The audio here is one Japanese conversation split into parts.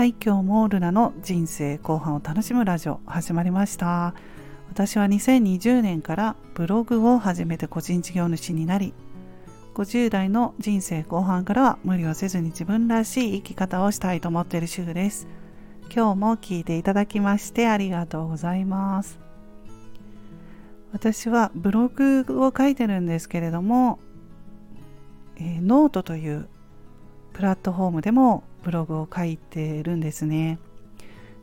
はい今日もルナの人生後半を楽しむラジオ始まりました。私は2020年からブログを始めて個人事業主になり50代の人生後半からは無理をせずに自分らしい生き方をしたいと思っている主婦です。今日も聞いていただきましてありがとうございます。私はブログを書いてるんですけれども、えー、ノートというプラットフォームでもブログを書いてるんですね。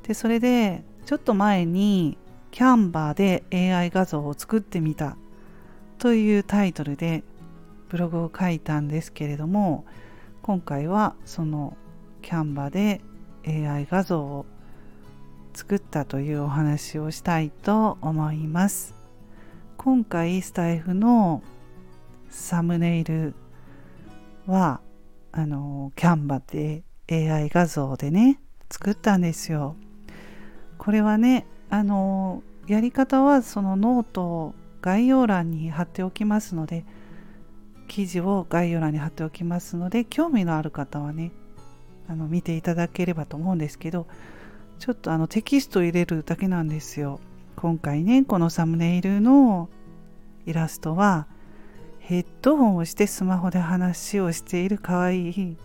でそれでちょっと前にキャンバーで AI 画像を作ってみたというタイトルでブログを書いたんですけれども今回はそのキャンバーで AI 画像を作ったというお話をしたいと思います。今回スタエフのサムネイルはあの Canva で AI 画像でね作ったんですよ。これはねあのやり方はそのノートを概要欄に貼っておきますので記事を概要欄に貼っておきますので興味のある方はねあの見ていただければと思うんですけどちょっとあのテキスト入れるだけなんですよ。今回ねこのサムネイルのイラストはヘッドホンをしてスマホで話をしている可愛い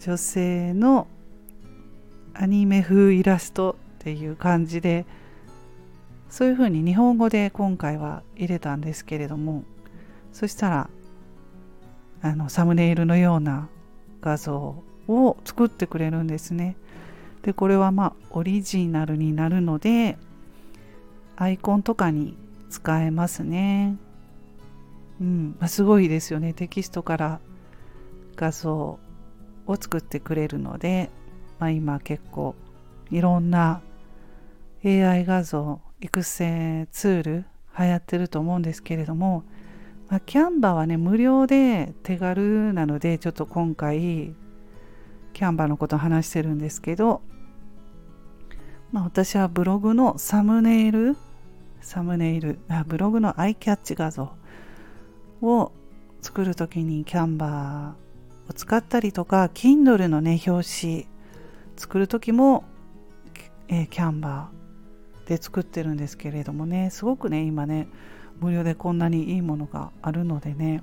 女性のアニメ風イラストっていう感じでそういうふうに日本語で今回は入れたんですけれどもそしたらあのサムネイルのような画像を作ってくれるんですね。でこれはまあオリジナルになるのでアイコンとかに使えますね。うん、すごいですよねテキストから画像を作ってくれるので、まあ、今結構いろんな AI 画像育成ツール流行ってると思うんですけれども、まあ、キャンバはね無料で手軽なのでちょっと今回キャンバーのこと話してるんですけど、まあ、私はブログのサムネイルサムネイルあブログのアイキャッチ画像を作る時にキャンバーを使ったりとか Kindle のね表紙作る時も、えー、キャンバーで作ってるんですけれどもねすごくね今ね無料でこんなにいいものがあるのでね、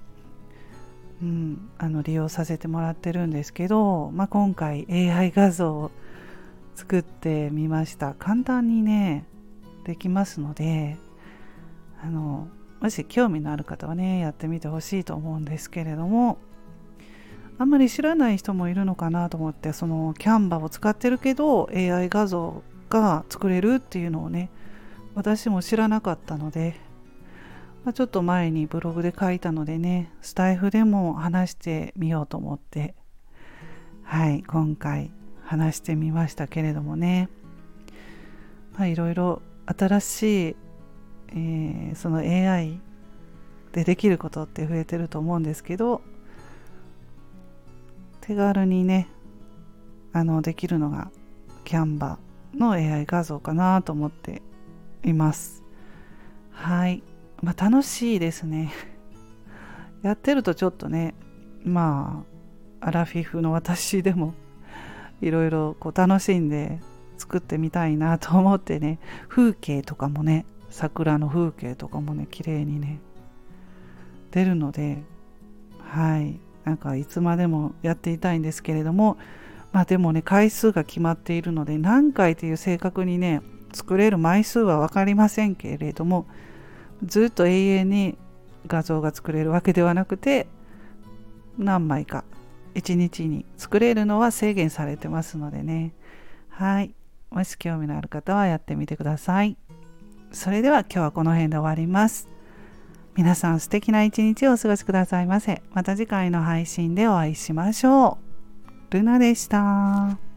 うん、あの利用させてもらってるんですけど、まあ、今回 AI 画像を作ってみました。簡単にねできますのであのもし興味のある方はねやってみてほしいと思うんですけれどもあんまり知らない人もいるのかなと思ってそのキャンバーを使ってるけど AI 画像が作れるっていうのをね私も知らなかったので、まあ、ちょっと前にブログで書いたのでねスタイフでも話してみようと思ってはい今回話してみましたけれどもね。まあいろいろ新しい、えー、その AI でできることって増えてると思うんですけど手軽にねあのできるのがキャンバの AI 画像かなと思っています。はい。まあ楽しいですね。やってるとちょっとねまあアラフィフの私でもいろいろこう楽しんで作ってみたいなと思ってね風景とかもね桜の風景とかもね綺麗にね出るのではい。なんかいつまでもやっていたいんですけれどもまあでもね回数が決まっているので何回という正確にね作れる枚数は分かりませんけれどもずっと永遠に画像が作れるわけではなくて何枚か1日に作れるのは制限されてますのでね。はい。もし興味のある方はやってみてください。それでは今日はこの辺で終わります。皆さん素敵な一日をお過ごしくださいませ。また次回の配信でお会いしましょう。ルナでした。